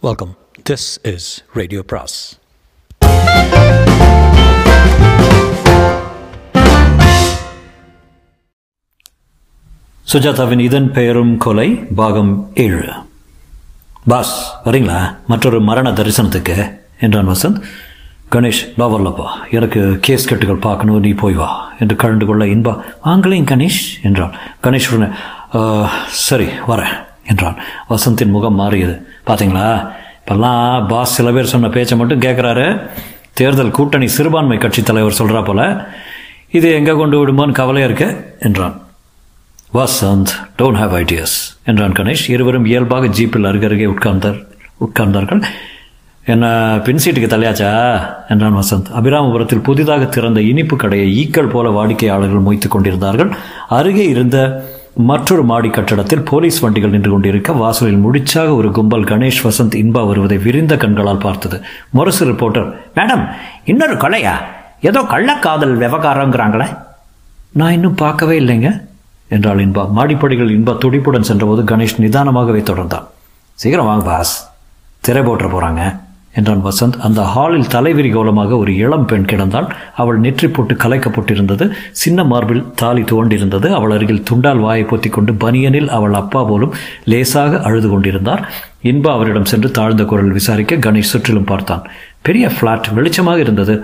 Welcome this is radio பிராஸ் சுஜாதாவின் இதன் பெயரும் கொலை பாகம் ஏழு. பாஸ் வரீங்களா? மற்றொரு மரண தரிசனத்துக்கு என்றான் வசந்த். கணேஷ் லா வரலப்பா எனக்கு கேஸ் கட்டுகள் பார்க்கணும் நீ போய் வா என்று கலந்து கொள்ள இன்பா. வாங்களையும் கணேஷ் என்றான். கணேஷ் உடனே சரி வரேன் என்றான். வசந்தின் முகம் மாறியது. பார்த்தீங்களா இப்போல்லாம் பாஸ் சில பேர் சொன்ன பேச்சை மட்டும் கேட்குறாரு தேர்தல் கூட்டணி சிறுபான்மை கட்சி தலைவர் சொல்கிறா போல இது எங்கே கொண்டு விடுமான்னு கவலையாக இருக்கு என்றான். வசந்த் டோன்ட் ஹாவ் ஐடியாஸ் என்றான் கணேஷ். இருவரும் இயல்பாக ஜீப்பில் அருகருகே உட்கார்ந்தார் உட்கார்ந்தார்கள். என்ன பின் சீட்டுக்கு தலையாச்சா என்றான் வசந்த். அபிராமபுரத்தில் புதிதாக திறந்த இனிப்பு கடையை ஈக்கள் போல வாடிக்கையாளர்கள் மொய்த்து கொண்டிருந்தார்கள். அருகே இருந்த மற்றொரு மாடி கட்டடத்தில் போலீஸ் வண்டிகள் நின்று கொண்டிருக்க வாசலில் முடிச்சாக ஒரு கும்பல் கணேஷ் வசந்த் இன்பா வருவதை விரிந்த கண்களால் பார்த்தது. முரசு ரிப்போர்ட்டர் மேடம் இன்னொரு கொலையா? ஏதோ கள்ளக்காதல் விவகாரங்கிறாங்களே? நான் இன்னும் பார்க்கவே இல்லைங்க என்றாள் இன்பா. மாடிப்படிகள் இன்பா துடிப்புடன் சென்றபோது கணேஷ் நிதானமாகவே தொடர்ந்தான். சீக்கிரம் வாங்க பாஸ். திரை போட்டுற போகிறாங்க என்றான் வசந்த். அந்த ஹாலில் தலைவிரி கோலமாக ஒரு இளம் பெண் கிடந்தாள். அவள் நெற்றி போட்டு கலைக்கப்பட்டிருந்தது. சின்ன மார்பில் தாலி துவண்டிருந்தது. அவள் அருகில் துண்டால் வாயை பொத்தி கொண்டு பனியனில் அவள் அப்பா போலும் லேசாக அழுது கொண்டிருந்தார். இன்பா அவரிடம் சென்று தாழ்ந்த குரல் விசாரிக்க கணேஷ் சுற்றிலும் பார்த்தான். பெரிய ஃப்ளாட் வெளிச்சமாக இருந்தது.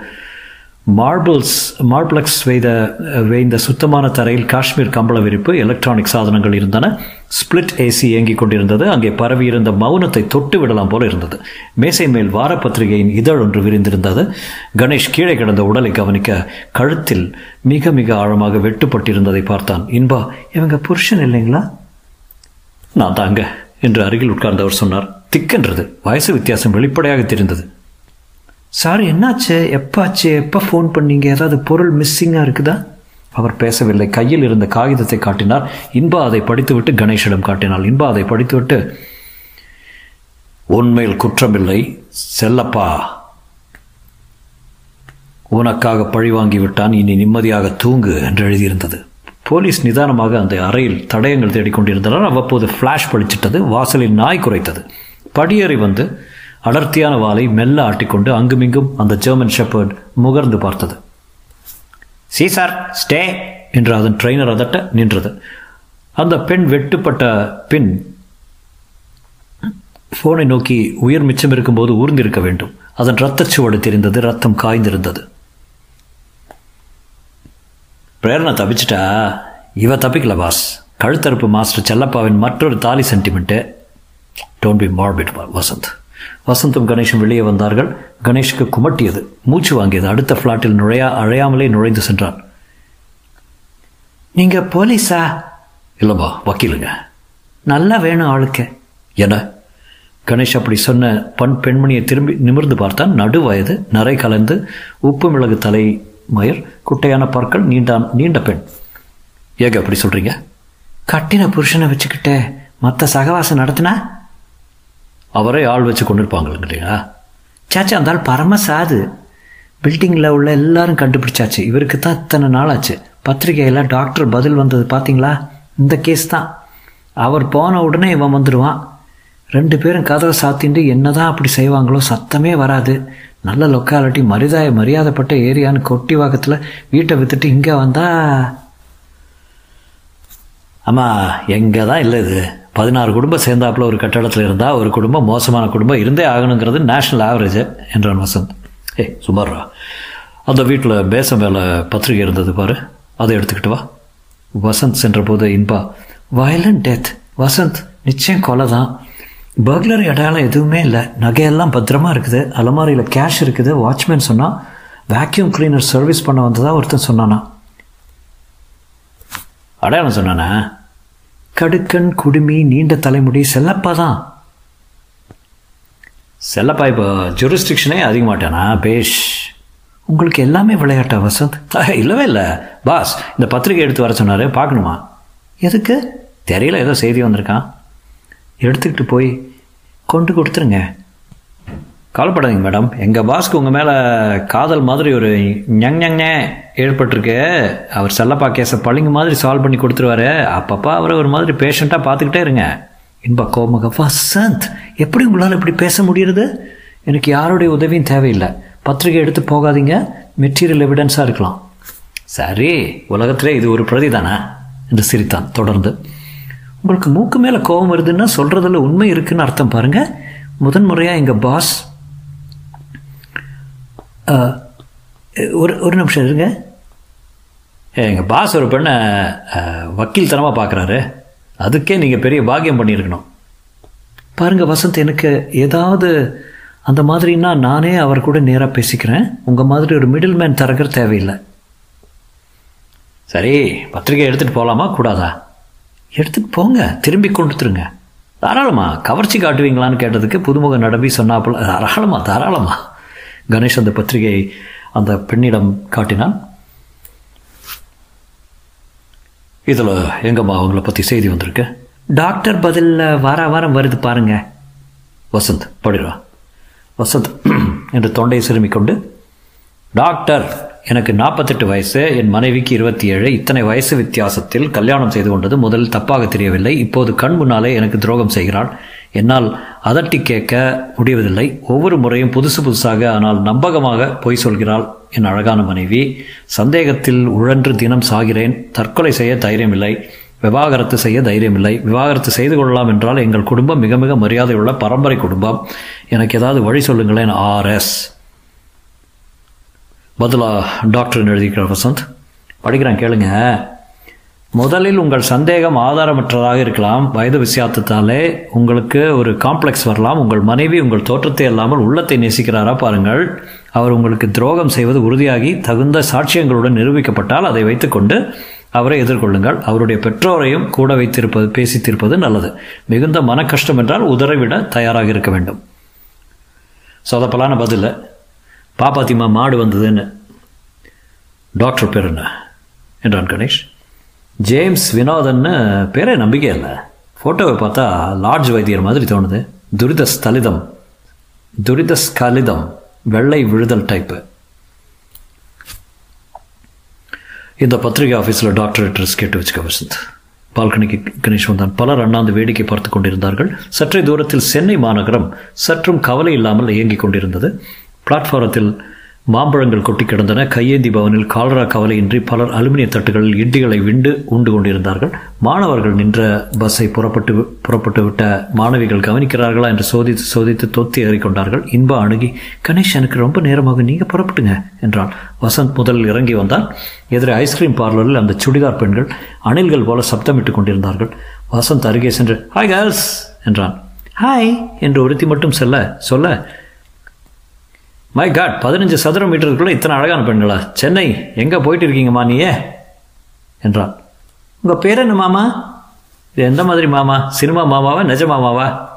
மார்பிள்ஸ் மார்பிளக்ஸ் வேய்த வேய்ந்த சுத்தமான தரையில் காஷ்மீர் கம்பள விரிப்பு எலக்ட்ரானிக் சாதனங்கள் இருந்தன. ஸ்பிளிட் ஏசி இயங்கிக் கொண்டிருந்தது. அங்கே பரவியிருந்த மௌனத்தை தொட்டு விடலாம் போல இருந்தது. மேசை மேல் வாரப்பத்திரிகையின் இதழ் ஒன்று விரிந்திருந்தது. கணேஷ் கீழே கிடந்த உடலை கவனிக்க கழுத்தில் மிக மிக ஆழமாக வெட்டுப்பட்டிருந்ததை பார்த்தான். இன்பா இவங்க புருஷன் இல்லைங்களா? நான் தாங்க என்று அருகில் உட்கார்ந்தவர் சொன்னார். திக்கென்றது. வயசு வித்தியாசம் வெளிப்படையாக தெரிந்தது. சார் என்னாச்சு? எப்பாச்சு? எப்போ ஃபோன் பண்ணீங்க? ஏதாவது பொருள் மிஸ்ஸிங்காக இருக்குதா? அவர் பேசவில்லை. கையில் இருந்த காகிதத்தை காட்டினார். இன்பா அதை படித்துவிட்டு கணேஷிடம் காட்டினாள். இன்பா அதை படித்துவிட்டு உண்மையில் குற்றமில்லை செல்லப்பா. உனக்காக பழி வாங்கி விட்டான். இனி நிம்மதியாக தூங்கு என்று எழுதியிருந்தது. போலீஸ் நிதானமாக அந்த அறையில் தடயங்கள் தேடிக்கொண்டிருந்தனர். அவ்வப்போது ஃப்ளாஷ் பழிச்சிட்டது வாசலில் நாய் குறைத்தது படியேறி வந்து அடர்த்தியான வாலை மெல்ல ஆட்டிக்கொண்டு அங்குமிங்கும் அந்த ஜெர்மன் ஷெப்பர்ட் முகர்ந்து பார்த்தது. சி சார் ஸ்டே என்று அதன் ட்ரெயினர் அதட்ட நின்றது. அந்த பெண் வெட்டுப்பட்ட பின் போனை நோக்கி உயிர் மிச்சம் இருக்கும்போது ஊர்ந்திருக்க வேண்டும். அதன் ரத்தச்சுவடு தெரிந்தது ரத்தம் காய்ந்திருந்தது. பிரேரணா தப்பிச்சிட்டா? இவ தப்பிக்கல பாஸ் கழுத்தறுப்பு மாஸ்டர் செல்லப்பாவின் மற்றொரு தாலி sentiment don't be morbid Vasanth. வசந்தும் கணேஷும் வெளியே வந்தார்கள். கணேஷுக்கு குமட்டியது. மூச்சு வாங்கியது. அடுத்த ஃப்ளாட்டில் நுழையா அழையாமலே நுழைந்து சென்றான். நீங்க போலீஸா? இல்லைப்பா வக்கீலுங்க. நல்லா வேணும் ஆளுக்கு. என கணேஷ் அப்படி சொன்ன பண் பெண்மணியை திரும்பி நிமிர்ந்து பார்த்தான். நடு வயது நரை கலந்து உப்பு மிளகு தலை மயர் குட்டையான பற்கள் நீண்டான் நீண்ட பெண். ஏக அப்படி சொல்றீங்க? கட்டின புருஷனை வச்சுக்கிட்டு மற்ற சகவாசம் நடத்தினா? அவரே ஆள் வச்சு கொண்டிருப்பாங்களா சாச்சா அந்த ஆள் பரம சாது பில்டிங்கில் உள்ள எல்லாரும் கண்டுபிடிச்சாச்சு. இவருக்கு தான் இத்தனை நாளாச்சு பத்திரிகையில் டாக்டர் பதில் வந்தது பார்த்தீங்களா இந்த கேஸ் தான். அவர் போன உடனே இவன் வந்துடுவான் ரெண்டு பேரும் கதவை சாத்திண்டு என்னதான் அப்படி செய்வாங்களோ சத்தமே வராது. நல்ல லொக்காலிட்டி மரியாதை மரியாதைப்பட்ட ஏரியான்னு கொட்டி வாக்கத்தில் வீட்டை வித்துட்டு இங்கே வந்தா. ஆமாம் எங்கே தான் இல்லை இது? பதினாறு குடும்பம் சேர்ந்தாப்புல ஒரு கட்டடத்தில் இருந்தால் ஒரு குடும்பம் மோசமான குடும்பம் இருந்தே ஆகணுங்கிறது நேஷனல் ஆவரேஜ் என்றான் வசந்த். ஏய் சுமார்ரா. அந்த வீட்டில் பேசம் வேலை பத்திரிகை இருந்தது பாரு. அதை எடுத்துக்கிட்டு வா. வசந்த் சென்றபோது இன்பா வயலண்ட் டெத் வசந்த் நிச்சயம் கொலை தான் பர்க்லரி அடையாளம் எதுவுமே இல்லை. நகையெல்லாம் பத்திரமா இருக்குது. அலமாரியில் கேஷ் இருக்குது. வாட்ச்மேன் சொன்னால் வேக்யூம் கிளீனர் சர்வீஸ் பண்ண வந்ததா ஒருத்தன் சொன்னானா? அடையாளம் சொன்னானா? கடுக்கன் குடுமி நீண்ட தலைமுடி செல்லப்பா தான் செல்லப்பா இப்போ ஜூரிஸ்டிக்ஷனே அதிகமாட்டானா பேஷ்? உங்களுக்கு எல்லாமே விளையாட்டா வசந்த்? இல்லவே இல்லை. பாஸ் இந்த பத்திரிகை எடுத்து வர சொன்னார் பார்க்கணுமா? எதுக்கு? தெரியல ஏதோ செய்தி வந்திருக்கான். எடுத்துக்கிட்டு போய் கொண்டு கொடுத்துருங்க. கவலைப்படாதீங்க மேடம். எங்கள் பாஸ்க்கு உங்கள் மேலே காதல் மாதிரி ஒரு ஞங் ஞங்ஞே ஏற்பட்டிருக்கு. அவர் செல்லப்பா கேஸை பழிங்க மாதிரி சால்வ் பண்ணி கொடுத்துருவாரு. அப்பப்போ அவரை ஒரு மாதிரி பேஷண்ட்டாக பார்த்துக்கிட்டே இருங்க. இன்பா கோமக வசந்த் எப்படி உங்களால் இப்படி பேச முடியறது? எனக்கு யாருடைய உதவியும் தேவையில்லை. பத்திரிகை எடுத்து போகாதீங்க. மெட்டீரியல் எவிடன்ஸாக இருக்கலாம். சரி உலகத்திலே இது ஒரு பிரதி தானே? என்று சிரித்தான். தொடர்ந்து உங்களுக்கு மூக்கு மேலே கோபம் வருதுன்னா சொல்கிறதுல உண்மை இருக்குன்னு அர்த்தம் பாருங்கள் முதன் முறையாக எங்கள் பாஸ் ஒரு ஒரு நிமிஷம் இருங்க. எங்கள் பாஸ் ஒரு பெண்ணை வக்கீல் தனமாக பார்க்குறாரு அதுக்கே நீங்கள் பெரிய பாக்கியம் பண்ணியிருக்கணும். பாருங்கள் வசந்த் எனக்கு ஏதாவது அந்த மாதிரின்னா நானே அவர் கூட நேராக பேசிக்கிறேன். உங்கள் மாதிரி ஒரு மிடில் மேன் தரகர் தேவையில்லை. சரி பத்திரிகை எடுத்துகிட்டு போகலாமா கூடாதா? எடுத்துகிட்டு போங்க திரும்பி கொடுத்துருங்க தாராளமா கவர்ச்சி காட்டுவீங்களான்னு கேட்டதுக்கு புதுமுக நடவி சொன்னாப்புல தாராளமா தாராளமா. கணேஷ் அந்த பத்திரிகையை அந்த பெண்ணிடம் காட்டினான். இதில் எங்கம்மா அவங்கள பற்றி செய்தி வந்திருக்கு? டாக்டர் பதிலில் வார வாரம் வருது பாருங்க. வசந்த் படிடுறா வசந்த் என்று தொண்டையை சிறுமிக் கொண்டு டாக்டர் எனக்கு நாற்பத்தெட்டு வயசு என் மனைவிக்கு இருபத்தி ஏழு இத்தனை வயசு வித்தியாசத்தில் கல்யாணம் செய்து கொண்டது முதலில் தப்பாக தெரியவில்லை இப்போது கண் முன்னாலே எனக்கு துரோகம் செய்கிறாள். என்னால் அதட்டி கேட்க முடிவதில்லை. ஒவ்வொரு முறையும் புதுசு புதுசாக ஆனால் நம்பகமாக பொய் சொல்கிறாள் என் அழகான மனைவி. சந்தேகத்தில் உழன்று தினம் சாகிறேன். தற்கொலை செய்ய தைரியமில்லை. விவாகரத்து செய்ய தைரியமில்லை. விவாகரத்து செய்து கொள்ளலாம் என்றால் எங்கள் குடும்பம் மிக மிக மரியாதையுள்ள பரம்பரை குடும்பம். எனக்கு ஏதாவது வழி சொல்லுங்களேன் ஆர்எஸ் பதிலா டாக்டர் எழுதிக்கிறார் வசந்த். படிக்கிறேன் கேளுங்க. முதலில் உங்கள் சந்தேகம் ஆதாரமற்றதாக இருக்கலாம். வயது விசியாத்தத்தாலே உங்களுக்கு ஒரு காம்ப்ளெக்ஸ் வரலாம். உங்கள் மனைவி உங்கள் தோற்றத்தை இல்லாமல் உள்ளத்தை நேசிக்கிறாரா பாருங்கள். அவர் உங்களுக்கு துரோகம் செய்வது உறுதியாகி தகுந்த சாட்சியங்களுடன் நிரூபிக்கப்பட்டால் அதை வைத்துக்கொண்டு அவரை எதிர்கொள்ளுங்கள். அவருடைய பெற்றோரையும் கூட வைத்திருப்பது பேசித்திருப்பது நல்லது. மிகுந்த மன கஷ்டம் என்றால் உதறவிட தயாராக இருக்க வேண்டும். சொதப்பலான பதில் பாப்பாத்திமா மாடு வந்ததுன்னு. டாக்டர் பேர் என்ன? என்றான் கணேஷ். ஜேம்ஸ் வினோதன்னு பேரே நம்பிக்கை இல்லை. ஃபோட்டோவை பார்த்தா லார்ஜ் வைத்தியர் மாதிரி தோணுது. துரித ஸ்தலிதம் துரித ஸ்கலிதம் வெள்ளை விழுதல் டைப்பு இந்த பத்திரிகை ஆஃபீஸில் டாக்டர் அட்ரஸ் கேட்டு வச்சுக்க வசந்த். பால்கனிக்கு கணேஷ் வந்தான். பலர் அண்ணாந்து வேடிக்கை பார்த்து கொண்டிருந்தார்கள். சற்றே தூரத்தில் சென்னை மாநகரம் சற்றும் கவலை இல்லாமல் இயங்கிக் கொண்டிருந்தது. பிளாட்ஃபாரத்தில் மாம்பழங்கள் கொட்டி கிடந்தன. கையேந்தி பவனில் கால்ரா கவலையின்றி பலர் அலுமினிய தட்டுகளில் இட்டிகளை விண்டு உண்டு கொண்டிருந்தார்கள். மாணவர்கள் நின்ற பஸ்ஸை புறப்பட்டு புறப்பட்டு விட்ட மாணவிகள் கவனிக்கிறார்களா என்று சோதித்து சோதித்து தொத்தி ஏறிக்கொண்டார்கள். இன்பா அணுகி கணேஷ் எனக்கு ரொம்ப நேரமாக நீங்கள் புறப்பட்டுங்க என்றால் வசந்த் முதலில் இறங்கி வந்தான். எதிரே ஐஸ்கிரீம் பார்லரில் அந்த சுடிதார் பெண்கள் அணில்கள் போல சப்தமிட்டு கொண்டிருந்தார்கள். வசந்த் அருகே சென்று ஹாய் கேர்ள்ஸ் என்றான். ஹாய் என்று ஒருத்தி மட்டும் செல்ல சொல்ல மை காட் பதினஞ்சு சதுர மீட்டருக்குள்ளே இத்தனை அழகான பெண்களா? சென்னை எங்கே போயிட்டு இருக்கீங்கம்மா நீயே? என்றான். உங்கள் பேர் என்ன மாமா? இது எந்த மாதிரி மாமா? சினிமா மாமாவா நிஜ மாமாவா?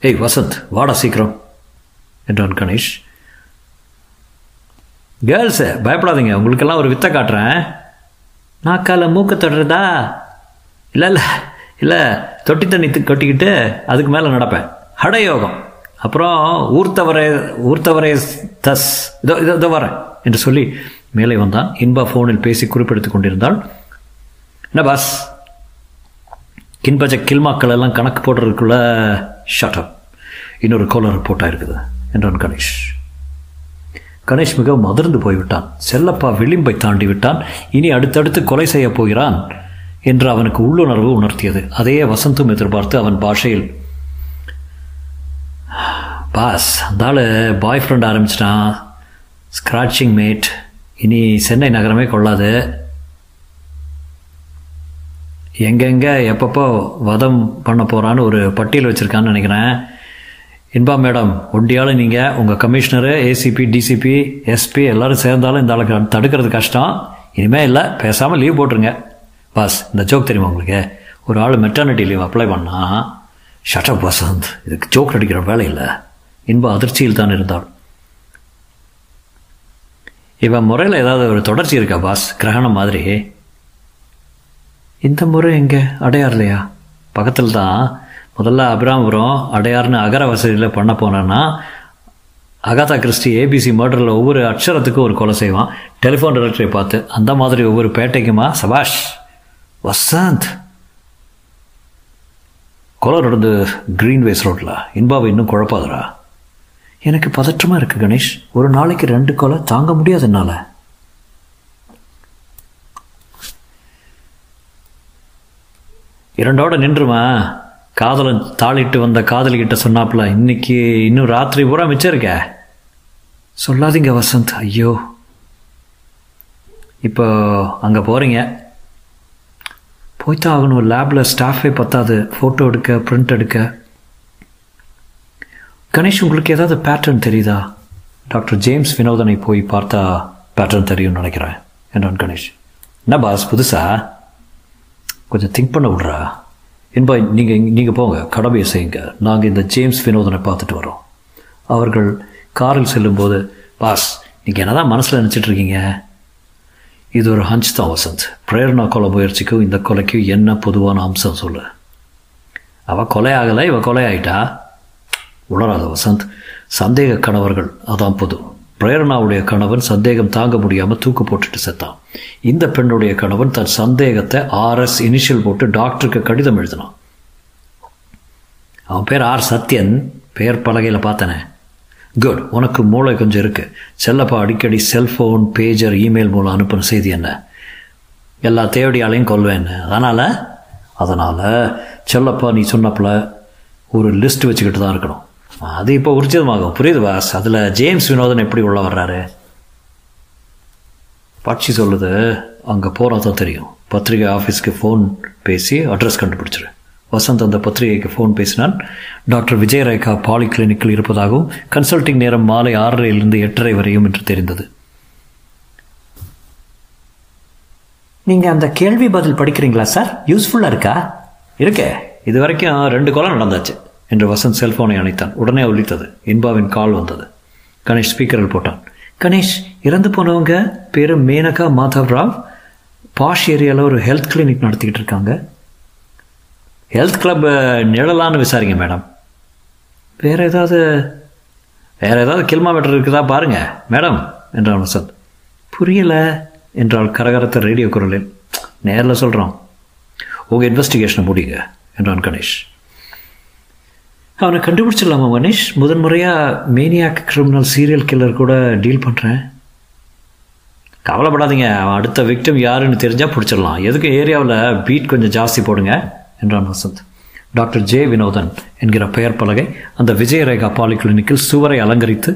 ஏய் வசந்த் வாடா சீக்கிரம் என்றான் கணேஷ். கேர்ள்ஸு பயப்படாதீங்க உங்களுக்கெல்லாம் ஒரு வித்தை காட்டுறேன். நாக்கால மூக்க தொடுறதா? இல்லை இல்லை இல்லை தொட்டி தண்ணி கொட்டிக்கிட்டு அதுக்கு மேலே நடப்பேன். ஹடயோகம். அப்புறம் ஊர்த்தவரே ஊர்த்தவரே தஸ் இதோ இதோ இதோ வரேன் என்று சொல்லி மேலே வந்தான். இன்பா ஃபோனில் பேசி குறிப்பெடுத்துக் கொண்டிருந்தாள். என்ன பாஸ்? கின்பஜ கில்மாக்கள் எல்லாம் கணக்கு போடுறதுக்குள்ள ஷட்டப் இன்னொரு கோலர் ரிப்போர்ட் இருக்குது என்றான் கணேஷ். கணேஷ் மிகவும் அதிர்ந்து போய்விட்டான். செல்லப்பா விளிம்பை தாண்டி விட்டான். இனி அடுத்தடுத்து கொலை செய்ய போகிறான் என்று அவனுக்கு உள்ளுணர்வு உணர்த்தியது. அதையே வசந்தும் எதிர்பார்த்து அவன் பாஷையில் பாஸ். அந்த ஆள் பாய் ஃப்ரெண்ட் ஆரம்பிச்சிட்டான். ஸ்க்ராட்சிங் மேட் இனி சென்னை நகரமே கொள்ளாது. எங்கெங்கே எப்பப்போ வதம் பண்ண போகிறான்னு ஒரு பட்டியல் வச்சுருக்கான்னு நினைக்கிறேன். இன்பா மேடம் ஒண்டியால் நீங்கள் உங்கள் கமிஷனரு ஏசிபி டிசிபி எஸ்பி எல்லோரும் சேர்ந்தாலும் இந்த ஆளுக்கு தடுக்கிறது கஷ்டம். இனிமேல் இல்லை பேசாமல் லீவ் போட்டுருங்க. பாஸ் இந்த ஜோக் தெரியுமா உங்களுக்கு? ஒரு ஆள் மெட்டர்னிட்டி லீவ் அப்ளை பண்ணால் ஷட்டப் வசந்த். இதுக்கு ஜோக் அடிக்கிற வேலை இல்லை. இன்ப அதிர்ச்சியில் தான் இருந்தாள் இவன் முறையில் ஏதாவது ஒரு தொடர்ச்சி இருக்கா பாஸ்? கிரகணம் மாதிரி. இந்த முறை எங்கே? அடையார்லையா? பக்கத்தில் தான் முதல்ல அபிராமபுரம் அடையார்னு அகர வசதியில் பண்ண போனேன்னா அகாதா கிறிஸ்டி ஏபிசி மர்டரில் ஒவ்வொரு அக்ஷரத்துக்கும் ஒரு கொலை செய்வான். டெலிஃபோன் டைரக்டரை பார்த்து அந்த மாதிரி ஒவ்வொரு பேட்டைக்குமா? சபாஷ் வசந்த். கொலை நடந்து க்ரீன்வேஸ் ரோட்டில் இன்பாவை இன்னும் குழப்பாதுரா எனக்கு பதற்றமாக இருக்குது கணேஷ். ஒரு நாளைக்கு ரெண்டு கொலை தாங்க முடியாது என்னால். இரண்டோட நின்றுமா? காதலன் தாளிட்டு வந்த காதலிக்கிட்ட சொன்னாப்புல இன்னைக்கு இன்னும் ராத்திரி பூரா மிச்சம் இருக்க? சொல்லாதீங்க வசந்த். ஐயோ. இப்போ அங்கே போகிறீங்க போய்த்தான் ஆகணும். லேபில் ஸ்டாஃபே பத்தாது. ஃபோட்டோ எடுக்க பிரிண்ட் எடுக்க. கணேஷ் உங்களுக்கு ஏதாவது பேட்டர்ன் தெரியுதா? டாக்டர் ஜேம்ஸ் வினோதனை போய் பார்த்தா பேட்டர்ன் தெரியும்னு நினைக்கிறேன். என்றான் கணேஷ்? என்ன பாஸ் புதுசா? கொஞ்சம் திங்க் பண்ண விட்றா. என்பா நீங்கள் நீங்கள் போங்க. கடமையை செய்யுங்க. நாங்கள் இந்த ஜேம்ஸ் வினோதனை பார்த்துட்டு வரோம். அவர்கள் காரில் செல்லும்போது பாஸ் நீங்கள் என்னதான் மனசில் நினச்சிட்டு இருக்கீங்க? இது ஒரு ஹஞ்ச் தான் வசந்த். பிரேரணா கொலை முயற்சிக்கும் இந்த கொலைக்கும் என்ன பொதுவான அம்சம் சொல்லு? அவள் கொலை ஆகலை இவள் கொலை ஆயிட்டா? உணராத வசந்த் சந்தேக கணவர்கள் அதான் பொது. பிரேரணாவுடைய கணவன் சந்தேகம் தாங்க முடியாமல் தூக்கு போட்டுட்டு செத்தான். இந்த பெண்ணுடைய கணவன் தன் சந்தேகத்தை ஆர்எஸ் இனிஷியல் போட்டு டாக்டருக்கு கடிதம் எழுதினான். அவன் பேர் ஆர் சத்யன் பெயர் பலகையில் பார்த்தனே. குட் உனக்கு மூளை கொஞ்சம் இருக்கு. செல்லப்பா அடிக்கடி செல்ஃபோன் பேஜர் இமெயில் மூலம் அனுப்பின செய்தி என்ன? எல்லா தேவடியாலையும் கொல்வேன்னு அதனால்? அதனால் செல்லப்பா நீ சொன்னப்பில் ஒரு லிஸ்ட் வச்சுக்கிட்டு தான் இருக்கணும். அது இப்போ உரிச்சிதமாகும் புரியுது பாஸ் அதில் ஜேம்ஸ் வினோதன் எப்படி உள்ள வர்றாரு? பட்சி சொல்லுது அங்கே தான் தெரியும். பத்திரிகை ஆஃபீஸ்க்கு ஃபோன் பேசி அட்ரஸ் கண்டுபிடிச்சிரு. வசந்த் அந்த பத்திரிகைக்கு ஃபோன் பேசினான். டாக்டர் விஜயரேகா பாலி கிளினிக்கில் இருப்பதாகவும் கன்சல்டிங் நேரம் மாலை ஆறரையிலிருந்து எட்டரை வரையும் என்று தெரிந்தது. நீங்கள் அந்த கேள்வி பதில் படிக்கிறீங்களா சார் யூஸ்ஃபுல்லாக இருக்கா? இருக்கே. இது வரைக்கும் ரெண்டு கொலை நடந்தாச்சு. என்று வசந்த் செல்போனை அணைத்தான். உடனே ஒலித்தது இன்பாவின் கால் வந்தது. கணேஷ் ஸ்பீக்கரில் போட்டான். கணேஷ் இறந்து போனவங்க பேரு மேனகா மாதவ் ராவ் பாஷ் ஏரியாவில் ஒரு ஹெல்த் கிளினிக் நடத்திக்கிட்டு இருக்காங்க. ஹெல்த் கிளப் நிழலான்னு விசாரிங்க மேடம். வேறு ஏதாவது வேறு ஏதாவது கிலோமீட்டர் இருக்குதா பாருங்க மேடம் என்றான் வசந்த். புரியலை என்றால் கரகரத்த ரேடியோ குரலில். நேரில் சொல்கிறோம் உங்கள் இன்வெஸ்டிகேஷனை முடிங்க என்றான் கணேஷ். அவனை கண்டுபிடிச்சிடலாமா மனிஷ்? முதன் முறையாக மேனியாக் கிரிமினல் சீரியல் கில்லர் கூட டீல் பண்ணுறேன் கவலைப்படாதீங்க அவன் அடுத்த விக்டிம் யாருன்னு தெரிஞ்சால் பிடிச்சிடலாம். எதுக்கு ஏரியாவில் பீட் கொஞ்சம் ஜாஸ்தி போடுங்க என்றான் வசந்த். டாக்டர் ஜே வினோதன் என்கிற பெயர் பலகை அந்த விஜயரேகா பாலி கிளினிக்கில் சுவரை அலங்கரித்து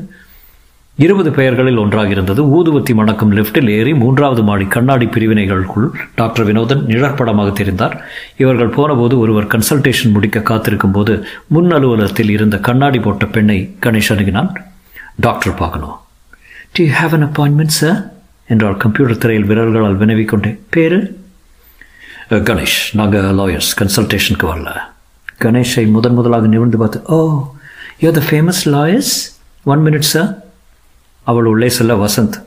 இருபது பெயர்களில் ஒன்றாக இருந்தது. ஊதுவத்தி மணக்கும் லிப்டில் ஏறி மூன்றாவது மாடி கண்ணாடி பிரிவினைகளுக்குள் டாக்டர் வினோதன் நிழற்படமாக தெரிந்தார். இவர்கள் போனபோது ஒருவர் கன்சல்டேஷன் முடிக்க காத்திருக்கும் போது முன் அலுவலகத்தில் இருந்த கண்ணாடி போட்ட பெண்ணை கணேஷ் அணுகினான். டாக்டர் பார்க்கணும். Do have an appointment sir என்றால் கம்ப்யூட்டர் திரையில் விரல்களால் வினவிக்கொண்டே பேரு? கணேஷ். நாங்கள் லாயர்ஸ் கன்சல்டேஷனுக்கு வரல. கணேஷை முதன் முதலாக நிமிர்ந்து பார்த்து ஓ you the famous lawyers one minute sir அவள் உள்ளே செல்ல வசந்த்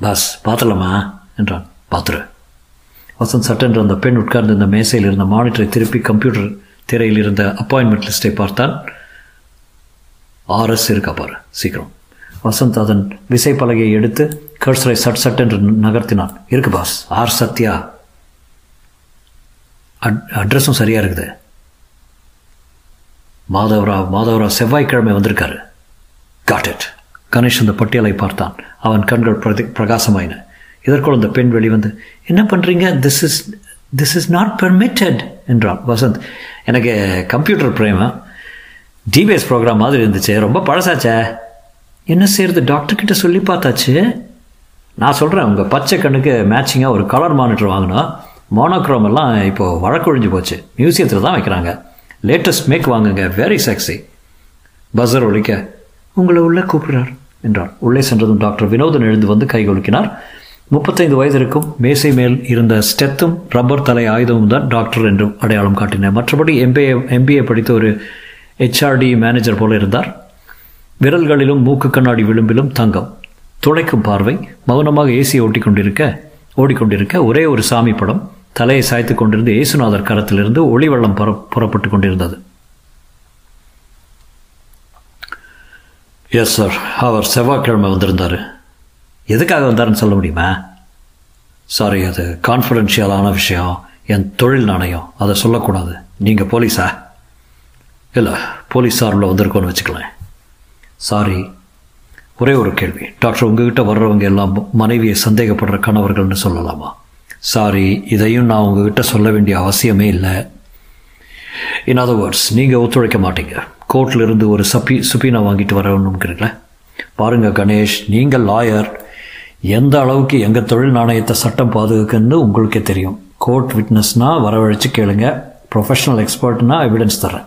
பாஸ் பார்த்துலாமா என்றான். பார்த்துரு வசந்த் சட்டென்று அந்த பெண் உட்கார்ந்து இந்த மேசையில் இருந்த மானிட்டரை திருப்பி கம்ப்யூட்டர் திரையில் இருந்த அப்பாயின்மெண்ட் லிஸ்ட்டை பார்த்தான். ஆர்எஸ் இருக்கா பாரு சீக்கிரம். வசந்த் அதன் விசைப்பலகையை எடுத்து கர்சரை சட் சட் என்று நகர்த்தினான். இருக்கு பாஸ் ஆர் சத்யா. அட் அட்ரஸும் சரியாக இருக்குது. மாதவராவ் மாதவராவ் செவ்வாய்க்கிழமை வந்திருக்காரு. Got it. கணேஷ் அந்த பட்டியலை பார்த்தான். அவன் கண்கள் பிரதி பிரகாசமாயின. இதற்குள் அந்த பெண் வெளிவந்து என்ன பண்ணுறீங்க this is this is not permitted என்றான் வசந்த் எனக்கு கம்ப்யூட்டர் பிரேமா. டிபிஎஸ் ப்ரோக்ராம் மாதிரி இருந்துச்சு ரொம்ப பழசாச்சே. என்ன செய்யறது டாக்டர்கிட்ட சொல்லி பார்த்தாச்சு. நான் சொல்கிறேன் உங்கள் பச்சை கண்ணுக்கு மேட்சிங்காக ஒரு கலர் மானிட்டர் வாங்கினோம். மோனோக்ரோம் எல்லாம் இப்போது வழக்கொழிஞ்சு போச்சு. மியூசியத்தில் தான் வைக்கிறாங்க. லேட்டஸ்ட் மேக் வாங்குங்க. வெரி செக்ஸி பஸ்ஸர் ஒழிக்க உங்களை உள்ளே கூப்பிடுறார். என்றார். உள்ளே சென்றதும் டாக்டர் வினோதன் எழுந்து வந்து கைகொலுக்கினார் முப்பத்தைந்து வயது இருக்கும் மேசை மேல் இருந்த ஸ்டெத்தும் ரப்பர் தலை ஆயுதமும் தான் டாக்டர் என்றும் அடையாளம் காட்டின. மற்றபடி எம்பிஏ எம்பிஏ படித்த ஒரு ஹெச்ஆர்டி மேனேஜர் போல இருந்தார். விரல்களிலும் மூக்கு கண்ணாடி விளிம்பிலும் தங்கம். துளைக்கும் பார்வை மௌனமாக ஏசியை ஓட்டி கொண்டிருக்க ஓடிக்கொண்டிருக்க ஒரே ஒரு சாமி படம் தலையை சாய்த்து கொண்டிருந்த இயேசுநாதர் கரத்திலிருந்து ஒளிவள்ளம் புற புறப்பட்டு கொண்டிருந்தது. எஸ் சார் அவர் செவ்வாய்க்கிழமை வந்திருந்தார். எதுக்காக வந்தாருன்னு சொல்ல முடியுமா? சாரி அது கான்ஃபிடென்ஷியலான விஷயம். என் தொழில் நாணயம். அதை சொல்லக்கூடாது. நீங்கள் போலீஸா? இல்லை போலீஸ் சார்பில் வந்திருக்கோன்னு வச்சுக்கலாம் சாரி ஒரே ஒரு கேள்வி. டாக்டர் உங்ககிட்ட வர்றவங்க எல்லாம் மனைவியை சந்தேகப்படுற கணவர்கள்னு சொல்லலாமா? சாரி இதையும் நான் உங்ககிட்ட சொல்ல வேண்டிய அவசியமே இல்லை. இன் அதர் வேர்ட்ஸ் நீங்கள் ஒத்துழைக்க மாட்டீங்க. கோர்ட்டில் இருந்து ஒரு சப்பி சுப்பீனா வாங்கிட்டு வரணுங்கிறீங்களே பாருங்க கணேஷ் நீங்கள் லாயர். எந்த அளவுக்கு எங்கள் தொழில் நாணயத்தை சட்டம் பாதுகாக்குன்னு உங்களுக்கே தெரியும். கோர்ட் விட்னஸ்னால் வரவழைச்சு கேளுங்க. ப்ரொஃபஷனல் எக்ஸ்பர்ட்னா எவிடன்ஸ் தரேன்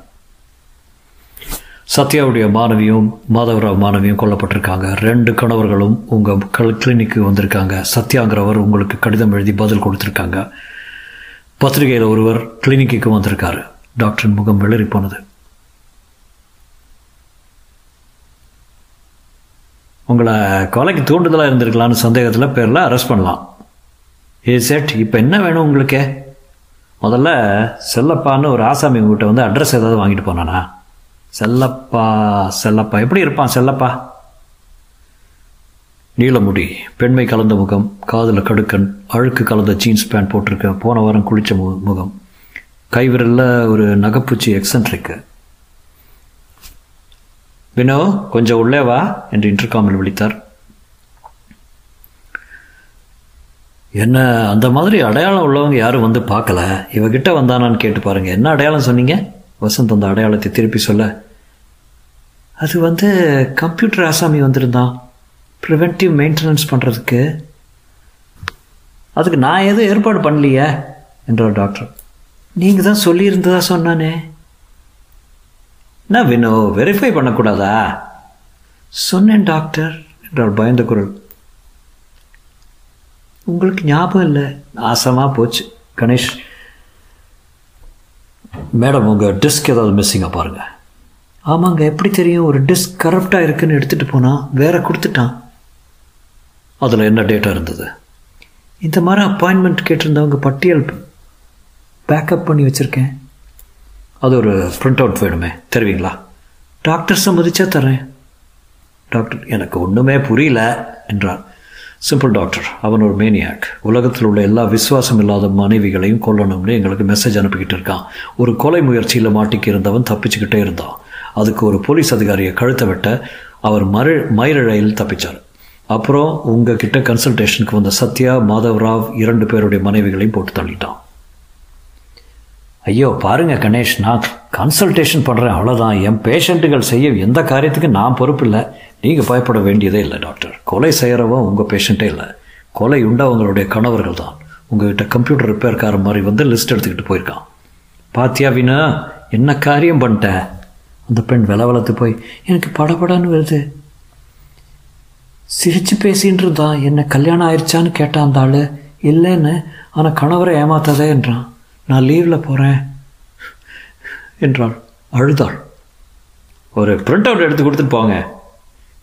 சத்யாவுடைய மாணவியும் மாதவராவ் மாணவியும் கொல்லப்பட்டிருக்காங்க. ரெண்டு கணவர்களும் உங்கள் கிளினிக்கு வந்திருக்காங்க. சத்யாங்கிறவர் உங்களுக்கு கடிதம் எழுதி பதில் கொடுத்துருக்காங்க. பத்திரிகையில் ஒருவர் கிளினிக்கு வந்திருக்காரு. டாக்டரின் முகம் வெளிரி போனது உங்களை கொலைக்கு தூண்டுதலாக இருந்திருக்கலான்னு சந்தேகத்தில் பேரில் அரெஸ்ட் பண்ணலாம். ஏ செட் இப்போ என்ன வேணும் உங்களுக்கு? முதல்ல செல்லப்பான்னு ஒரு ஆசாமி உங்கள்கிட்ட வந்து அட்ரஸ் ஏதாவது வாங்கிட்டு போனானா? செல்லப்பா செல்லப்பா. எப்படி இருப்பான் செல்லப்பா? நீலமுடி பெண்மை கலந்த முகம் காதில் கடுக்கன் அழுக்கு கலந்த ஜீன்ஸ் பேண்ட் போட்டிருக்க போன வாரம் குளித்த மு முகம். கைவிரலில் ஒரு நகைப்பூச்சி எக்ஸன்ட்ரிக்கு வினோ கொஞ்சம் உள்ளே வா என்று இன்டர்காமில் விழித்தார். என்ன அந்த மாதிரி அடையாளம் உள்ளவங்க யாரும் வந்து பார்க்கல? இவகிட்ட வந்தானான்னு கேட்டு பாருங்க. என்ன அடையாளம் சொன்னீங்க? வசந்த் அந்த அடையாளத்தை திருப்பி சொல்ல அது வந்து கம்ப்யூட்டர் ஆசாமி வந்திருந்தான். ப்ரிவென்டிவ் மெயின்டெனன்ஸ் பண்ணுறதுக்கு அதுக்கு நான் எதுவும் ஏற்பாடு பண்ணலையே என்றார் டாக்டர். நீங்கள் தான் சொல்லியிருந்ததா சொன்னானே? என்ன வினோ வெரிஃபை பண்ணக்கூடாதா? சொன்னேன் டாக்டர் என்றால் பயந்த குரல். உங்களுக்கு ஞாபகம் இல்லை? நாசமாக போச்சு கணேஷ். மேடம் உங்கள் டிஸ்க் ஏதாவது மிஸ்ஸிங்காக பாருங்கள் ஆமாங்க எப்படி தெரியும்? ஒரு டிஸ்க் கரப்டாக இருக்குன்னு எடுத்துகிட்டு போனால் வேற கொடுத்துட்டான். அதில் என்ன டேட்டா இருந்தது? இந்த மாதிரி அப்பாயின்மெண்ட் கேட்டிருந்தவங்க பட்டியல் பேக்கப் பண்ணி வச்சுருக்கேன். அது ஒரு பிரிண்ட் அவுட் வேணுமே. தருவீங்களா? டாக்டர் சம்மதிச்சா தரேன். டாக்டர் எனக்கு ஒன்றுமே புரியல என்றார். சிம்பிள் டாக்டர் அவன் ஒரு மேனியாக் உலகத்தில் உள்ள எல்லா விசுவாசம் இல்லாத மனைவிகளையும் கொல்லணும்னு எங்களுக்கு மெசேஜ் அனுப்பிக்கிட்டு இருக்கான். ஒரு கொலை முயற்சியில் மாட்டிக்கி இருந்தவன் தப்பிச்சுக்கிட்டே இருந்தான். அதுக்கு ஒரு போலீஸ் அதிகாரியை கழுத்தை வெட்ட அவர் மறு மயிரிழையில் தப்பிச்சார். அப்புறம் உங்ககிட்ட கன்சல்டேஷனுக்கு வந்த சத்யா மாதவராவ் இரண்டு பேருடைய மனைவிகளையும் போட்டு தள்ளிட்டான். ஐயோ பாருங்க கணேஷ் நான் கன்சல்டேஷன் பண்ணுறேன் அவ்வளோதான் என் பேஷண்ட்டுகள் செய்ய எந்த காரியத்துக்கு நான் பொறுப்பு இல்லை நீங்கள் பயப்பட வேண்டியதே இல்லை டாக்டர் கொலை செய்கிறவன் உங்கள் பேஷண்ட்டே இல்லை. கொலை உண்டவங்களுடைய கணவர்கள் தான். உங்ககிட்ட கம்ப்யூட்டர் ரிப்பேர்கார மாதிரி வந்து லிஸ்ட் எடுத்துக்கிட்டு போயிருக்கான். பாத்தியா வினா என்ன காரியம் பண்ணிட்ட? அந்த பெண் விலவலத்து போய் எனக்கு படபடன்னு வருது. சிரிச்சு பேசின்னு இருந்தான் என்ன கல்யாணம் ஆயிடுச்சான்னு கேட்டான் அந்த ஆள். இல்லைன்னு ஆனால் கணவரை ஏமாத்தாதே என்றான். நான் லீவில் போகிறேன் என்றாள். அழுதாள். ஒரு பிரிண்ட் அவுட் எடுத்து கொடுத்துட்டு போங்க.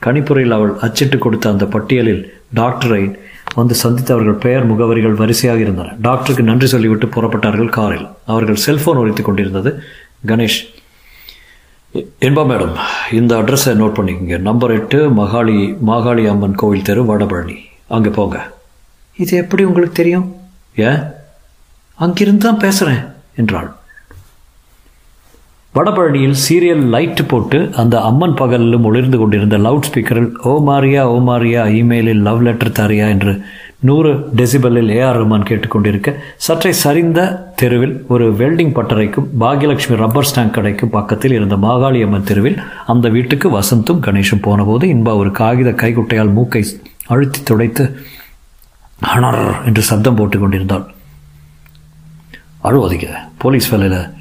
கணிப்பொறியில் அவள் அச்சிட்டு கொடுத்த அந்த பட்டியலில் டாக்டரை வந்து சந்தித்தவர்கள் பெயர் முகவரிகள் வரிசையாக இருந்தன. டாக்டருக்கு நன்றி சொல்லிவிட்டு புறப்பட்டார்கள் காரில். அவர்கள் செல்போன் உரைத்து கொண்டிருந்தது. கணேஷ் என்பா மேடம் இந்த அட்ரஸை நோட் பண்ணிக்கோங்க. நம்பர் எட்டு மகாளி மாகாளி அம்மன் கோவில் தெரு வடபழனி. அங்கே போங்க. இது எப்படி உங்களுக்கு தெரியும்? ஏன்? அங்கிருந்து தான் பேசுகிறேன் என்றாள். வடபழனியில் சீரியல் லைட்டு போட்டு அந்த அம்மன் பகலிலும் ஒளிர்ந்து கொண்டிருந்த லவுட் ஸ்பீக்கரில் ஓ மாரியா ஓ மாரியா இமெயிலில் லவ் லெட்டர் தாரியா? என்று நூறு டெசிபலில் ஏஆர் ரஹ்மான் கேட்டுக்கொண்டிருக்க சற்றே சரிந்த தெருவில் ஒரு வெல்டிங் பட்டறைக்கும் பாக்யலட்சுமி ரப்பர் ஸ்டாங்க் கடைக்கும் பக்கத்தில் இருந்த மாகாளி அம்மன் தெருவில் அந்த வீட்டுக்கு வசந்தும் கணேஷும் போனபோது இன்பா ஒரு காகித கைக்குட்டையால் மூக்கை அழுத்தி துடைத்து ஹணர் என்று சப்தம் போட்டு கொண்டிருந்தாள். அழுவாதீங்க. போலீஸ் வேலையில்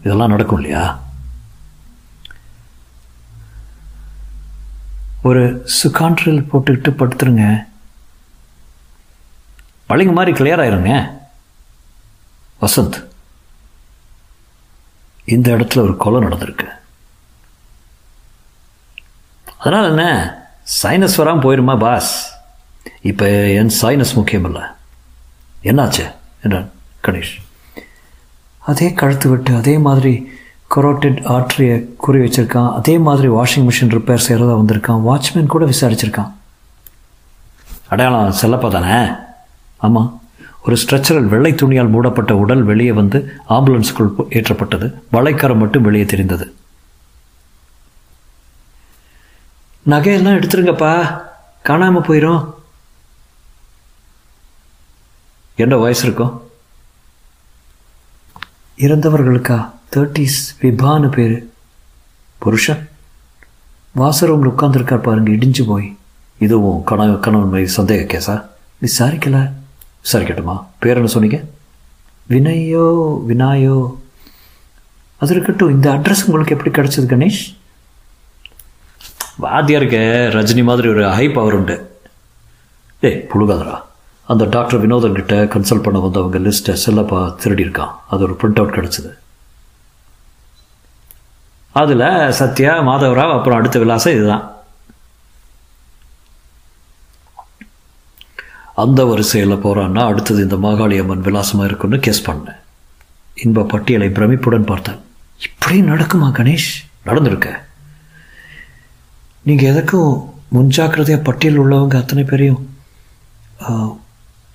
இதெல்லாம் நடக்கும் இல்லையா? ஒரு சுகான்ட்ரில் போட்டுக்கிட்டு படுத்துருங்க. பழைங்க மாதிரி கிளியர் ஆயிருங்க. வசந்த் இந்த இடத்துல ஒரு கொலை நடந்திருக்கு. அதனால் என்ன? சைனஸ் வராமல் போயிருமா பாஸ் இப்போ என் சைனஸ் முக்கியம் இல்லை என்னாச்சு? என்றான் கணேஷ். அதே கழுத்து விட்டு அதே மாதிரி கொரோட்டட் ஆற்றியை குறி வச்சுருக்கான். அதே மாதிரி வாஷிங் மிஷின் ரிப்பேர் செய்கிறதா வந்திருக்கான். வாட்ச்மேன் கூட விசாரிச்சிருக்கான். அடையாளம் செல்லப்பா தானே? ஆமாம் ஒரு ஸ்ட்ரெச்சரல் வெள்ளை துணியால் மூடப்பட்ட உடல் வெளியே வந்து ஆம்புலன்ஸுக்குள் ஏற்றப்பட்டது. வளைக்கரம் மட்டும் வெளியே தெரிந்தது. நகையெல்லாம் எடுத்துருங்கப்பா. காணாமல் போயிடும் என்ன வயசு இருக்கும்? இறந்தவர்களுக்கா? தேர்ட்டிஸ் விபான்னு பேர். புருஷன். வாசரூமில் உட்காந்துருக்கார் பாருங்க இடிஞ்சு போய். இதுவும் கணவ கணவன் மாதிரி சந்தேக கேஸா? விசாரிக்கல விசாரிக்கட்டுமா பேர் என்ன சொன்னீங்க? வினயோ வினாயோ. அது இருக்கட்டும் இந்த அட்ரஸ் உங்களுக்கு எப்படி கிடைச்சது கணேஷ்? வாத்தியாருக்கு ரஜினி மாதிரி ஒரு ஹை பவர் உண்டு. ஏய் புழுகாதரா அந்த டாக்டர் வினோதன் கிட்ட கன்சல்ட் பண்ண வந்தவங்க லிஸ்ட்டை செல்லப்பா திருடியிருக்கான். அது ஒரு பிரிண்ட் அவுட் கிடச்சிது. அதில் சத்யா மாதவராவ் அப்புறம் அடுத்த விலாசம் இதுதான். அந்த வரிசையில் போகிறான்னா அடுத்தது இந்த மாகாளி அம்மன் விலாசமாக இருக்குன்னு கேஸ் பண்ணேன். இன்ப பட்டியலை பிரமிப்புடன் பார்த்தேன் இப்படி நடக்குமா கணேஷ்? நடந்திருக்க. நீங்கள் எதுக்கும் முன்ஜாக்கிரதையாக பட்டியல் உள்ளவங்க அத்தனை பேரையும்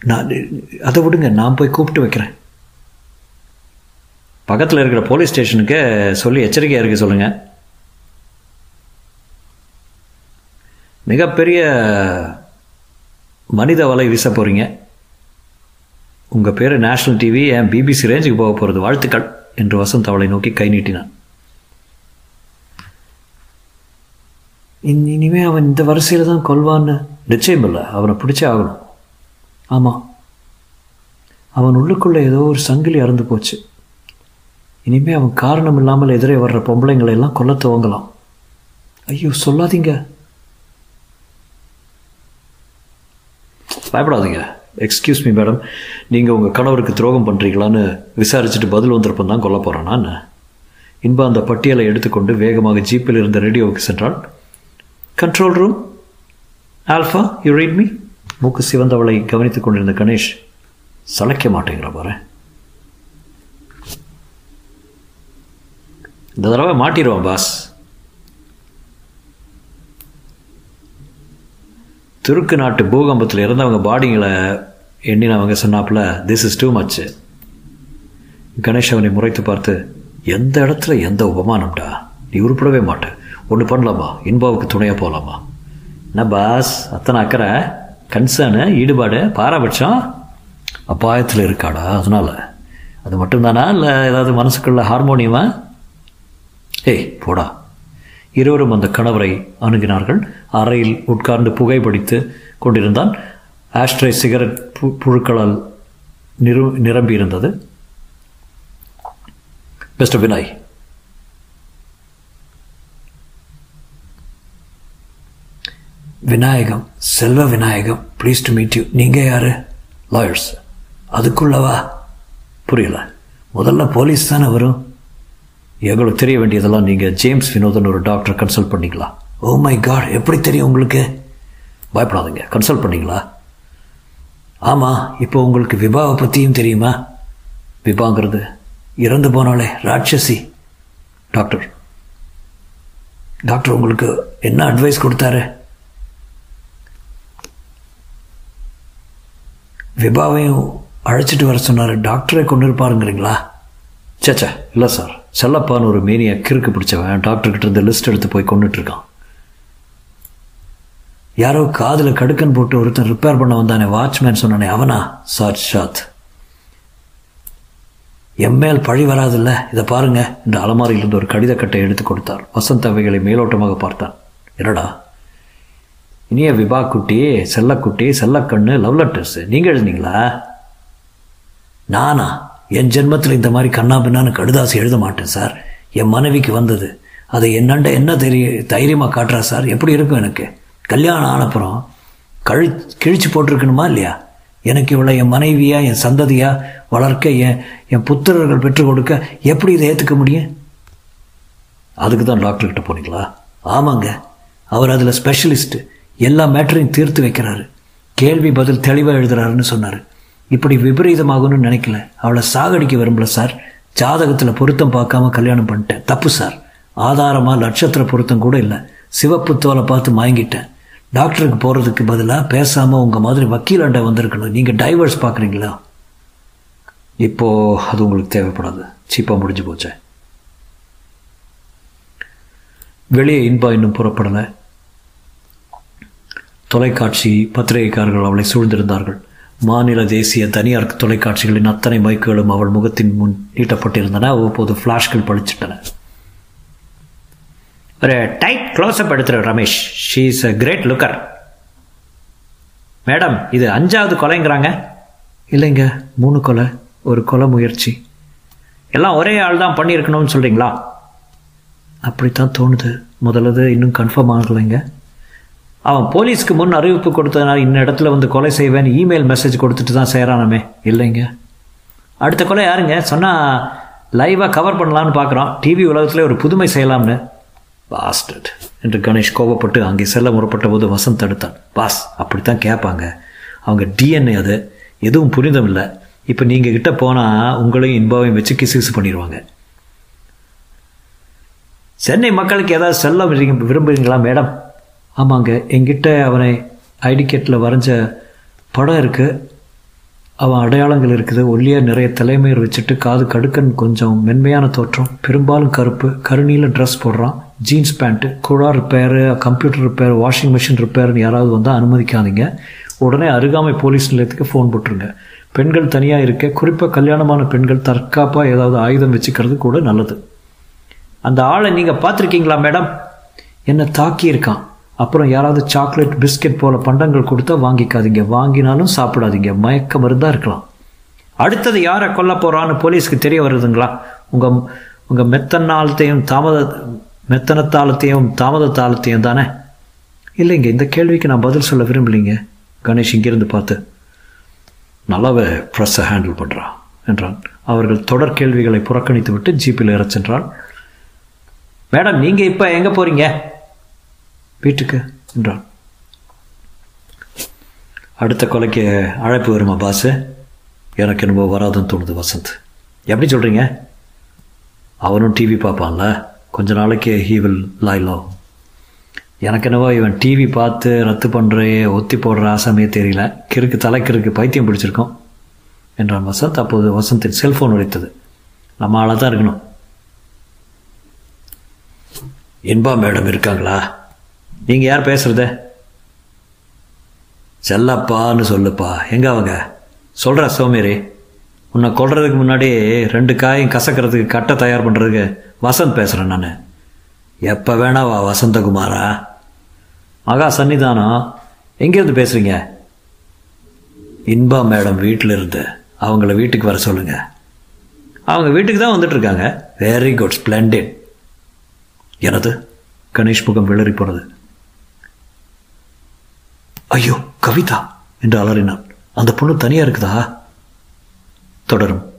நான் அதை விடுங்க நான் போய் கூப்பிட்டு வைக்கிறேன். பக்கத்தில் இருக்கிற போலீஸ் ஸ்டேஷனுக்கு சொல்லி எச்சரிக்கையாக இருக்க சொல்லுங்கள் மிகப்பெரிய மனித வலை வீச போகிறீங்க உங்கள் பேர் நேஷ்னல் டிவி என் பிபிசி ரேஞ்சுக்கு போக போகிறது வாழ்த்துக்கள் என்று வசந்த் அவளை நோக்கி கை நீட்டினான். இனிமே அவன் இந்த வரிசையில் தான் கொல்வான்னு நிச்சயம் இல்லை அவனை பிடிச்சே ஆகணும். ஆமாம் அவன் உள்ளுக்குள்ளே ஏதோ ஒரு சங்கிலி அறந்து போச்சு. இனிமேல் அவன் காரணம் இல்லாமல் எதிரே வர்ற பொம்பளைங்களை எல்லாம் கொல்ல துவங்கலாம். ஐயோ சொல்லாதீங்க. பயப்படாதீங்க. எக்ஸ்கியூஸ் மீ மேடம் நீங்கள் உங்கள் கணவருக்கு துரோகம் பண்ணுறீங்களான்னு விசாரிச்சுட்டு பதில் வந்திருப்போம் தான் கொல்ல போகிறானா நான் இன்பா அந்த பட்டியலை எடுத்துக்கொண்டு வேகமாக ஜீப்பில் இருந்த ரேடியோவுக்கு சென்றால் control room alpha you read me மூக்கு சிவந்தவளை கவனித்துக் கொண்டிருந்த கணேஷ் சளைக்க மாட்டேங்கிற பாரு. இந்த தடவை மாட்டிடுவான் பாஸ். துருக்கு நாட்டு பூகம்பத்தில் இறந்தவங்க பாடிங்களை எண்ணினவங்க சொன்னாப்புல this is too much Ganesh அவனை முறைத்து பார்த்து எந்த இடத்துல எந்த உபமானம்டா? நீ உருப்படவே மாட்ட. ஒன்று பண்ணலாமா? இன்பாவுக்கு துணையாக போகலாமா என்ன பாஸ்? அத்தனை அக்கறை? கன்சர்னு ஈடுபாடு பாரபட்சம் அபாயத்தில் இருக்காடா அதனால. அது மட்டும்தானா? இல்லை ஏதாவது மனசுக்குள்ள ஹார்மோனியமா? ஏய் போடா. இருவரும் அந்த கணவரை அணுகினார்கள். அறையில் உட்கார்ந்து புகைப்பிடித்து கொண்டிருந்தான். ஆஸ்ட்ரை சிகரெட் பு புழுக்களால் நிரு நிரம்பியிருந்தது. Mister Vinay Vinayagam Selva Vinayagam please to meet you நீங்கள் யாரு? லாயர்ஸ் அதுக்குள்ளவா? புரியல. முதல்ல போலீஸ் தானே வரும்? எங்களுக்கு தெரிய வேண்டியதெல்லாம் நீங்கள் ஜேம்ஸ் வினோதன் ஒரு டாக்டர் கன்சல்ட் பண்ணிக்கலாம். ஓ மை காட் எப்படி தெரியும் உங்களுக்கு? பயப்படாதீங்க. கன்சல்ட் பண்ணிங்களா? ஆமாம் இப்போ உங்களுக்கு விபாவை பற்றியும் தெரியுமா? விபாங்கிறது இறந்து போனாலே ராட்சசி. டாக்டர் டாக்டர் உங்களுக்கு என்ன அட்வைஸ் கொடுத்தாரு? விபாவையும் அழைச்சிட்டு வர சொன்னார். டாக்டரை கொண்டு இருப்பாருங்கிறீங்களா சேச்சா இல்லை சார். செல்லப்பான்னு ஒரு மேனியை கிறுக்கு பிடிச்சவன் டாக்டர்கிட்ட இருந்து லிஸ்ட் எடுத்து போய் கொண்டுட்ருக்கான். யாரோ காதில் கடுக்கன் போட்டு ஒருத்தன் ரிப்பேர் பண்ண வந்தானே வாட்ச்மேன் சொன்னானே அவனா? சார் ஷாத் எம்மேல் பழி வராதில்ல இதை பாருங்க இந்த அலமாரியிலிருந்து ஒரு கடிதக்கட்டை எடுத்து கொடுத்தார். வசந்த் அவைகளை மேலோட்டமாக பார்த்தான். என்னடா? இனிய விபா குட்டி செல்லக்குட்டி செல்லக்கண்ணு லவ் லெட்டர்ஸ். நீங்கள் எழுதுனீங்களா? நானா? என் ஜென்மத்தில் இந்த மாதிரி கண்ணா பின்னான்னு கடுதாசி எழுத மாட்டேன் சார். என் மனைவிக்கு வந்தது. அதை என்னண்ட என்ன தெரிய தைரியமாக காட்டுறா சார்? எப்படி இருக்கும் எனக்கு? கல்யாணம் ஆனப்புறம் கழி கிழிச்சு போட்டிருக்கணுமா இல்லையா? எனக்கு இவ்வளோ என் மனைவியா என் சந்ததியா வளர்க்க என் என் புத்திரர்கள் பெற்றுக் கொடுக்க எப்படி இதை ஏற்றுக்க முடியும்? அதுக்கு தான் டாக்டர்கிட்ட போனீங்களா? ஆமாங்க. அவர் அதில் ஸ்பெஷலிஸ்ட்டு எல்லா மேட்டரையும் தீர்த்து வைக்கிறாரு. கேள்வி பதில் தெளிவாக எழுதுறாருன்னு சொன்னார். இப்படி விபரீதமாகும்னு நினைக்கல. அவளை சாகடிக்க விரும்பல சார். ஜாதகத்தில் பொருத்தம் பார்க்காம கல்யாணம் பண்ணிட்டேன். தப்பு சார். ஆதாரமாக நட்சத்திர பொருத்தம் கூட இல்லை. சிவப்பு தோலை பார்த்து மயங்கிட்டேன். டாக்டருக்கு போகிறதுக்கு பதிலாக பேசாமல் உங்கள் மாதிரி வக்கீலாண்ட வந்திருக்கணும். நீங்கள் டைவர்ஸ் பார்க்குறீங்களா இப்போது அது உங்களுக்கு தேவைப்படாது. சீப்பாக முடிஞ்சு போச்சேன் வெளியே இன்பா இன்னும் புறப்படலை. தொலைக்காட்சி பத்திரிகைக்காரர்கள் அவளை சூழ்ந்திருந்தார்கள். மாநில தேசிய தனியார் தொலைக்காட்சிகளின் அத்தனை மைக்குகளும் அவள் முகத்தின் முன் நீட்டப்பட்டிருந்தன. அவ்வப்போது ஃப்ளாஷ்கள் பழிச்சிட்டன ஒரு டைட் க்ளோஸ்அப் எடுத்துரு Ramesh. She is a great looker madam இது அஞ்சாவது கொலைங்கிறாங்க. இல்லைங்க மூணு கொலை ஒரு கொலை முயற்சி. எல்லாம் ஒரே ஆள் தான் பண்ணியிருக்கணும்னு சொல்கிறீங்களா அப்படித்தான் தோணுது. முதல்லது இன்னும் கன்ஃபார்ம் ஆகலைங்க. அவன் போலீஸ்க்கு முன் அறிவிப்பு கொடுத்ததுனால இந்த இடத்துல வந்து கொலை செய்வேன் இமெயில் மெசேஜ் கொடுத்துட்டு தான் செய்கிறானமே இல்லைங்க. அடுத்த கொலை யாருங்க? சொன்னால் லைவாக கவர் பண்ணலான்னு பார்க்குறோம் டிவி உலகத்தில் ஒரு புதுமை செய்யலாம்னு. பாஸ்டட் என்று கணேஷ் கோபப்பட்டு அங்கே செல்ல முறப்பட்ட போது வசந்த் தடுத்தான். பாஸ் அப்படித்தான் கேட்பாங்க. அவங்க டிஎன்ஏ அது. எதுவும் புரிந்தமில்லை இல்லை இப்போ நீங்கள் கிட்ட போனால் உங்களையும் இன்பாவையும் வச்சு கிசு பண்ணிடுவாங்க. சென்னை மக்களுக்கு ஏதாவது சொல்ல விரும்புகிறீங்களா மேடம் ஆமாங்க என்கிட்ட அவனை ஐடிகேட்டில் வரைஞ்ச படம் இருக்குது அவன் அடையாளங்கள் இருக்குது. ஒல்லியாக நிறைய தலைமையர் வச்சுட்டு காது கடுக்கன் கொஞ்சம் மென்மையான தோற்றம். பெரும்பாலும் கருப்பு கருணியில் ட்ரெஸ் போடுறான். ஜீன்ஸ் பேண்ட்டு குழா repair computer repair washing machine ரிப்பேர்னு யாராவது வந்தால் அனுமதிக்காதீங்க. உடனே அருகாமை போலீஸ் நிலையத்துக்கு ஃபோன் போட்டுருங்க. பெண்கள் தனியாக இருக்க குறிப்பாக கல்யாணமான பெண்கள் தற்காப்பாக ஏதாவது ஆயுதம் வச்சுக்கிறது கூட நல்லது. அந்த ஆளை நீங்கள் பார்த்துருக்கீங்களா மேடம் என்னை தாக்கியிருக்கான். அப்புறம் யாராவது சாக்லேட் பிஸ்கெட் போல பண்டங்கள் கொடுத்தா வாங்கிக்காதீங்க. வாங்கினாலும் சாப்பிடாதீங்க. மயக்க மருந்தா இருக்கலாம். அடுத்தது யாரை கொல்ல போறான்னு போலீஸ்க்கு தெரிய வருதுங்களா? உங்க உங்க மெத்தனாலத்தையும் தாமத மெத்தனத்தாளத்தையும் தாமதத்தாளத்தையும் தானே? இல்லைங்க இந்த கேள்விக்கு நான் பதில் சொல்ல விரும்பலைங்க. கணேஷ் இங்கிருந்து பார்த்து நல்லாவே ப்ரெஸ்ஸை ஹேண்டில் பண்ணுறான் என்றான். அவர்கள் தொடர் கேள்விகளை புறக்கணித்து விட்டு ஜீப்பில் இறச்சென்றான் மேடம் நீங்கள் இப்போ எங்கே போகிறீங்க வீட்டுக்கு என்றான். அடுத்த கொலைக்கு அழைப்பு வருமா பாஸு எனக்கு என்னமோ வராதுன்னு தோணுது வசந்த். எப்படி சொல்கிறீங்க அவனும் டிவி பார்ப்பான்ல. கொஞ்ச நாளைக்கு ஹீ வில் லை எனக்கு என்னவோ இவன் டிவி பார்த்து ரத்து பண்ணுறையே ஒத்தி போடுற ஆசாமியே தெரியல. கிறுக்கு தலைக்கிறுக்கு பைத்தியம் பிடிச்சிருக்கோம் என்றான் வசந்த். அப்போது வசந்தின் செல்ஃபோன் உடைத்தது. நம்ம ஆளாக தான் இருக்கணும். இன்பா மேடம் இருக்காங்களா? நீங்கள் யார் பேசுறது? செல்லப்பான்னு சொல்லுப்பா. எங்க அவங்க? சொல்கிற சோமேரி. உன்னை கொள்றதுக்கு முன்னாடி ரெண்டு காயும் கசக்கிறதுக்கு கட்டை தயார் பண்ணுறதுக்கு வசந்த் பேசுகிறேன் நான். எப்போ வேணா வா வசந்தகுமாரா. மகா சன்னிதானம். எங்கேருந்து பேசுகிறீங்க இன்பா மேடம் வீட்டில் இருந்து அவங்கள வீட்டுக்கு வர சொல்லுங்கள் அவங்க வீட்டுக்கு தான் வந்துட்டு இருக்காங்க வெரி குட் ஸ்ப்ளெண்டிட் எனது கணேஷ் முகம் விளறி போனது. ஐயோ கவிதா என்று அலறினான். அந்த பொண்ணு தனியா இருக்குதா? தொடரும்.